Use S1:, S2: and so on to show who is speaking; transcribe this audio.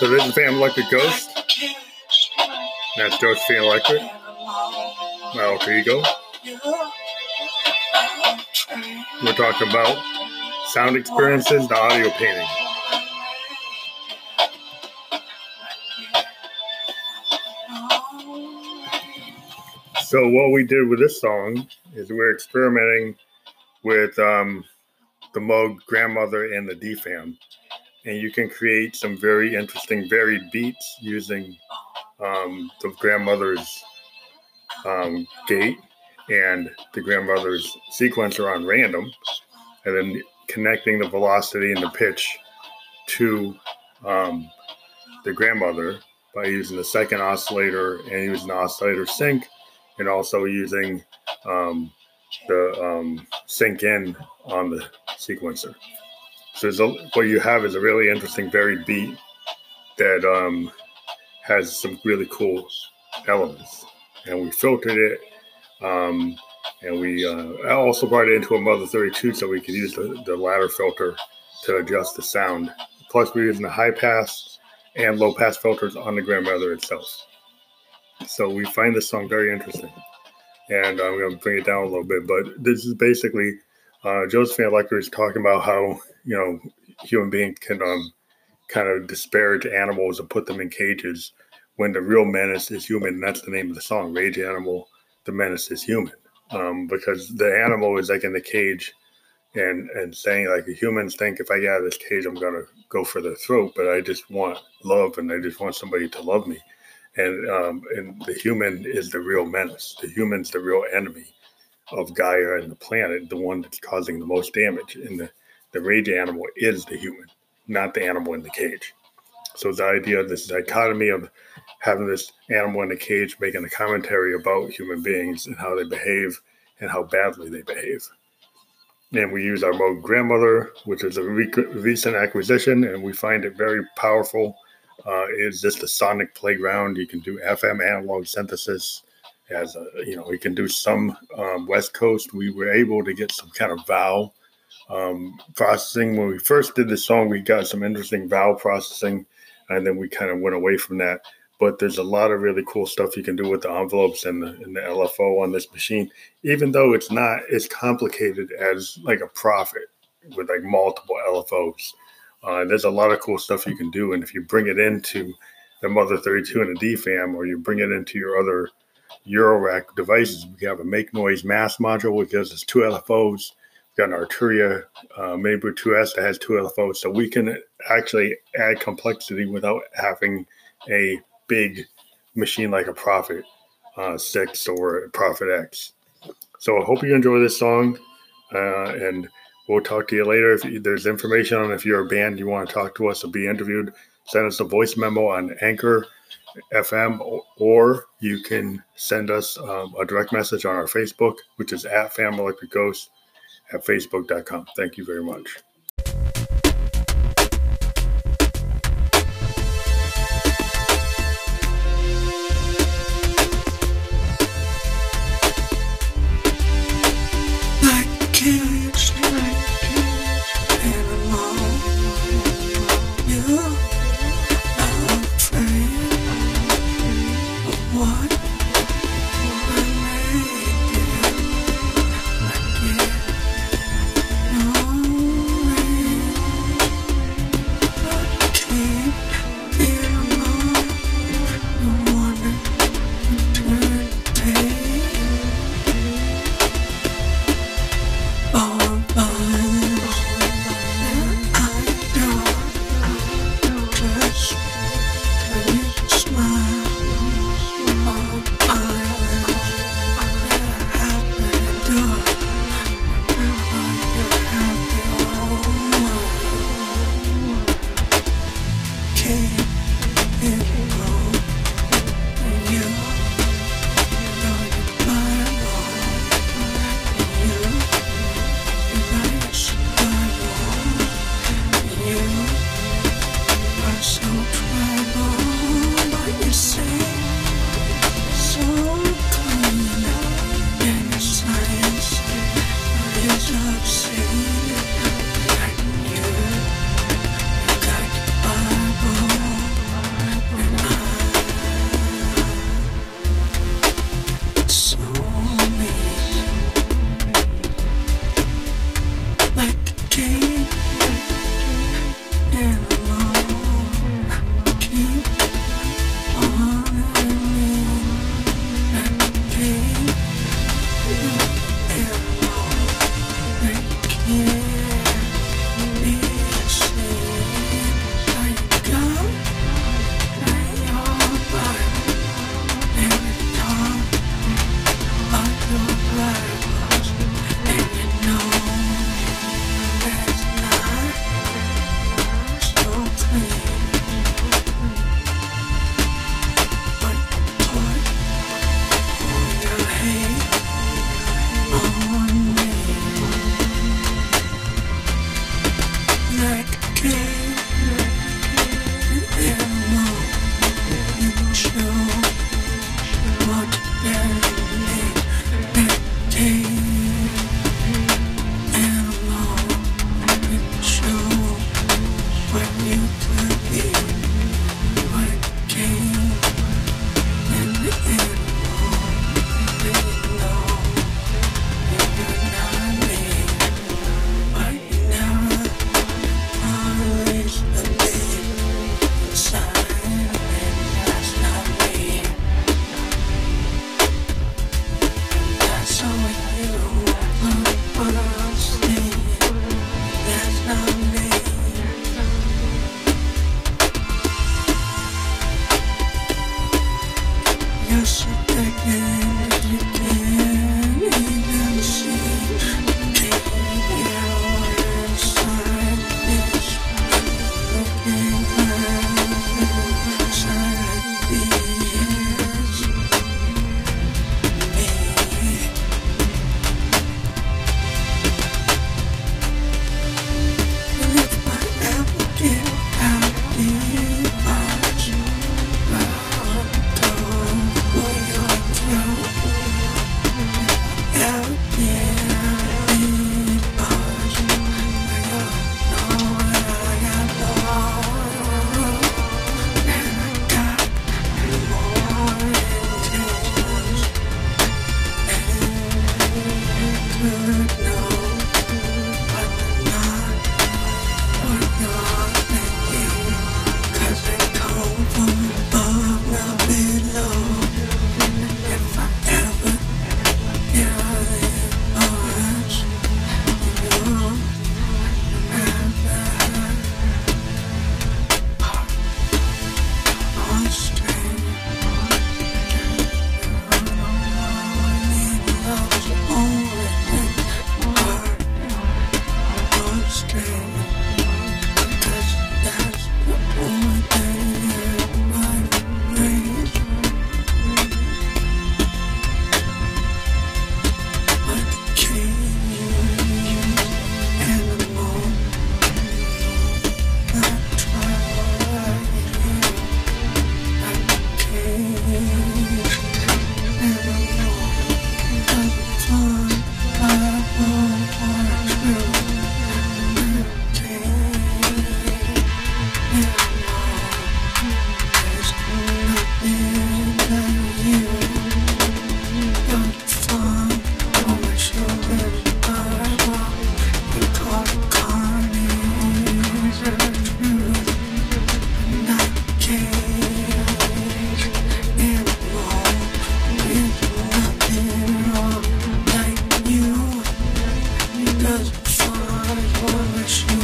S1: So this is Fan Electric Ghost. That's Josephine Electric. My alter ego. We're talking about sound experiences, the audio painting. So what we did with this song is we're experimenting with um, the Moog grandmother and the DFAM, and you can create some very interesting varied beats using um, the grandmother's um, gate and the grandmother's sequencer on random, and then connecting the velocity and the pitch to um, the grandmother by using the second oscillator and using the oscillator sync and also using um, the um, sync in on the sequencer. So a, what you have is a really interesting varied beat that um, has some really cool elements. And we filtered it, um, and we uh, also brought it into a Mother 32 so we could use the, the ladder filter to adjust the sound. Plus, we're using the high pass and low pass filters on the grandmother itself. So we find this song very interesting. And I'm going to bring it down a little bit. But this is basically uh, Josephine Electric is talking about how, you know, human beings can um, kind of disparage animals and put them in cages when the real menace is human. That's the name of the song, Rage Animal, the menace is human. Um, because the animal is like in the cage and and saying like the humans think if I get out of this cage, I'm gonna go for the throat, but I just want love and I just want somebody to love me and um, and the human is the real menace. The human's the real enemy of Gaia and the planet, the one that's causing the most damage. And the the rage animal is the human, not the animal in the cage. So the idea of this dichotomy of having this animal in the cage making a commentary about human beings and how they behave and how badly they behave. And we use our Moog grandmother, which is a re- recent acquisition, and we find it very powerful uh, is just a sonic playground. You can do FM analog synthesis. As a, you know, we can do some um, West Coast. We were able to get some kind of vowel um, processing. When we first did the song, we got some interesting vowel processing, and then we kind of went away from that. But there's a lot of really cool stuff you can do with the envelopes and the, and the LFO on this machine, even though it's not as complicated as like a Prophet with like multiple LFOs. Uh, there's a lot of cool stuff you can do, and if you bring it into the Mother 32 and a DFAM, or you bring it into your other Eurorack devices, we have a make noise Maths module, which has two LFOs. We've got an Arturia uh, Mini 2S that has two LFOs, so we can actually add complexity without having a big machine like a Prophet uh, 6 or Prophet X. So I hope you enjoy this song, uh, and We'll talk to you later. If there's information on if you're a band you want to talk to us or be interviewed, send us a voice memo on Anchor FM, or you can send us um, a direct message on our Facebook, which is at Family Electric Ghost at facebook.com. Thank you very much. you wrong. out there, they, they, they. Christmas. Podcast.